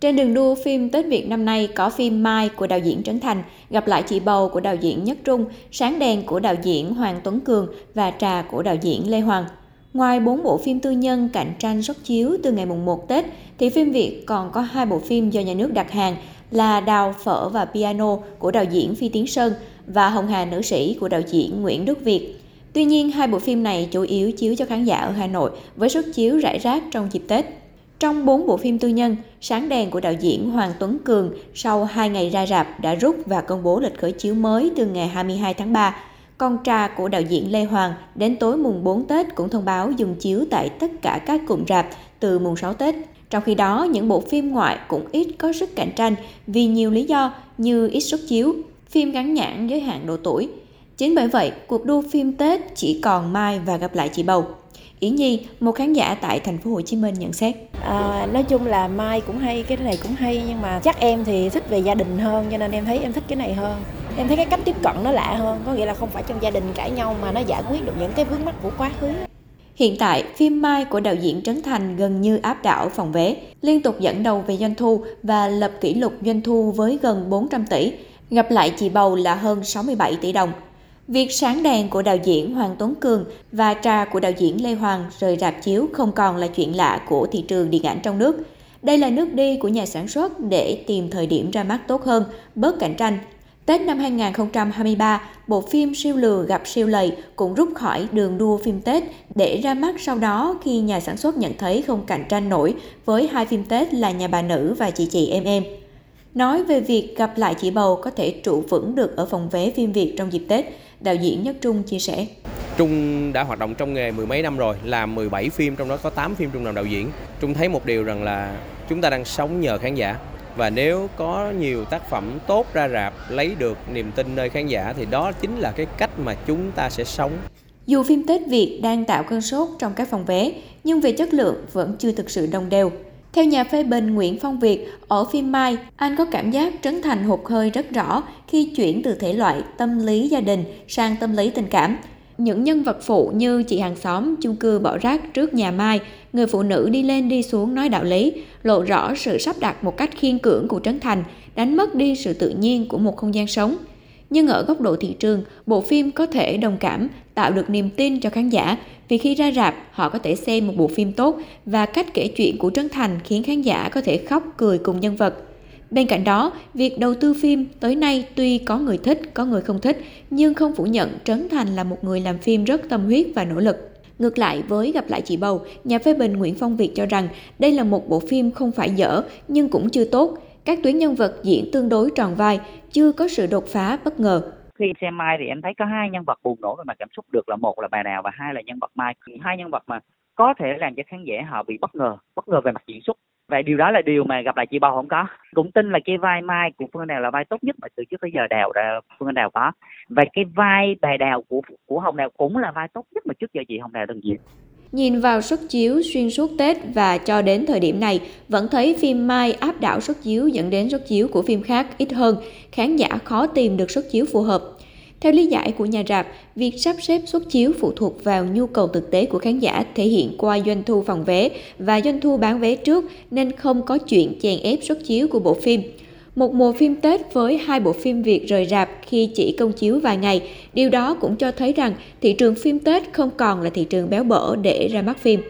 Trên đường đua phim Tết Việt năm nay có phim Mai của đạo diễn Trấn Thành, Gặp lại chị bầu của đạo diễn Nhất Trung, Sáng đèn của đạo diễn Hoàng Tuấn Cường và Trà của đạo diễn Lê Hoàng. Ngoài bốn bộ phim tư nhân cạnh tranh xuất chiếu từ ngày mùng 1 Tết, thì phim Việt còn có hai bộ phim do nhà nước đặt hàng là Đào Phở và Piano của đạo diễn Phi Tiến Sơn và Hồng Hà Nữ Sĩ của đạo diễn Nguyễn Đức Việt. Tuy nhiên, hai bộ phim này chủ yếu chiếu cho khán giả ở Hà Nội với suất chiếu rải rác trong dịp Tết. Trong bốn bộ phim tư nhân, Sáng đèn của đạo diễn Hoàng Tuấn Cường sau 2 ngày ra rạp đã rút và công bố lịch khởi chiếu mới từ ngày 22 tháng 3. Con trà của đạo diễn Lê Hoàng đến tối mùng 4 Tết cũng thông báo dừng chiếu tại tất cả các cụm rạp từ mùng 6 Tết. Trong khi đó, những bộ phim ngoại cũng ít có sức cạnh tranh vì nhiều lý do như ít xuất chiếu, phim gắn nhãn giới hạn độ tuổi. Chính bởi vậy, cuộc đua phim Tết chỉ còn Mai và gặp lại chị Bầu. Yến Nhi, một khán giả tại thành phố Hồ Chí Minh nhận xét. À, nói chung là Mai cũng hay, cái này cũng hay nhưng mà chắc em thì thích về gia đình hơn cho nên em thấy em thích cái này hơn. Em thấy cái cách tiếp cận nó lạ hơn, có nghĩa là không phải trong gia đình cãi nhau mà nó giải quyết được những cái vướng mắt của quá khứ. Hiện tại, phim Mai của đạo diễn Trấn Thành gần như áp đảo phòng vé, liên tục dẫn đầu về doanh thu và lập kỷ lục doanh thu với gần 400 tỷ, gặp lại chị Bầu là hơn 67 tỷ đồng. Việc sáng đèn của đạo diễn Hoàng Tuấn Cường và trà của đạo diễn Lê Hoàng rời rạp chiếu không còn là chuyện lạ của thị trường điện ảnh trong nước. Đây là nước đi của nhà sản xuất để tìm thời điểm ra mắt tốt hơn, bớt cạnh tranh. Tết năm 2023, bộ phim Siêu lừa gặp siêu lầy cũng rút khỏi đường đua phim Tết để ra mắt sau đó khi nhà sản xuất nhận thấy không cạnh tranh nổi với hai phim Tết là Nhà bà nữ và Chị chị em em. Nói về việc gặp lại chị bầu có thể trụ vững được ở phòng vé phim Việt trong dịp Tết, đạo diễn Nhất Trung chia sẻ. Trung đã hoạt động trong nghề mười mấy năm rồi, làm 17 phim, trong đó có 8 phim Trung làm đạo diễn. Trung thấy một điều rằng là chúng ta đang sống nhờ khán giả. Và nếu có nhiều tác phẩm tốt ra rạp, lấy được niềm tin nơi khán giả thì đó chính là cái cách mà chúng ta sẽ sống. Dù phim Tết Việt đang tạo cơn sốt trong các phòng vé, nhưng về chất lượng vẫn chưa thực sự đồng đều. Theo nhà phê bình Nguyễn Phong Việt, ở phim Mai, anh có cảm giác Trấn Thành hụt hơi rất rõ khi chuyển từ thể loại tâm lý gia đình sang tâm lý tình cảm. Những nhân vật phụ như chị hàng xóm chung cư bỏ rác trước nhà Mai, người phụ nữ đi lên đi xuống nói đạo lý, lộ rõ sự sắp đặt một cách khiên cưỡng của Trấn Thành, đánh mất đi sự tự nhiên của một không gian sống – nhưng ở góc độ thị trường, bộ phim có thể đồng cảm, tạo được niềm tin cho khán giả vì khi ra rạp họ có thể xem một bộ phim tốt và cách kể chuyện của Trấn Thành khiến khán giả có thể khóc cười cùng nhân vật. Bên cạnh đó, việc đầu tư phim tới nay tuy có người thích, có người không thích, nhưng không phủ nhận Trấn Thành là một người làm phim rất tâm huyết và nỗ lực. Ngược lại với Gặp lại chị bầu, nhà phê bình Nguyễn Phong Việt cho rằng đây là một bộ phim không phải dở nhưng cũng chưa tốt, các tuyến nhân vật diễn tương đối tròn vai, chưa có sự đột phá bất ngờ. Khi xem Mai thì em thấy có hai nhân vật bùng nổ về mặt cảm xúc được là một là bà Đào và hai là nhân vật Mai. Hai nhân vật mà có thể làm cho khán giả họ bị bất ngờ, bất ngờ về mặt diễn xuất. Và điều đó là điều mà gặp lại chị Bầu không có. Cũng tin là cái vai Mai của Phương Anh Đào là vai tốt nhất mà từ trước tới giờ Đào ra Phương Anh Đào có. Và cái vai bà Đào của của Hồng Đào cũng là vai tốt nhất mà trước giờ chị Hồng Đào từng diễn. Nhìn vào suất chiếu xuyên suốt Tết và cho đến thời điểm này, vẫn thấy phim Mai áp đảo suất chiếu dẫn đến suất chiếu của phim khác ít hơn, khán giả khó tìm được suất chiếu phù hợp. Theo lý giải của nhà rạp, việc sắp xếp suất chiếu phụ thuộc vào nhu cầu thực tế của khán giả thể hiện qua doanh thu phòng vé và doanh thu bán vé trước nên không có chuyện chèn ép suất chiếu của bộ phim. Một mùa phim Tết với hai bộ phim Việt rời rạp khi chỉ công chiếu vài ngày, điều đó cũng cho thấy rằng thị trường phim Tết không còn là thị trường béo bở để ra mắt phim.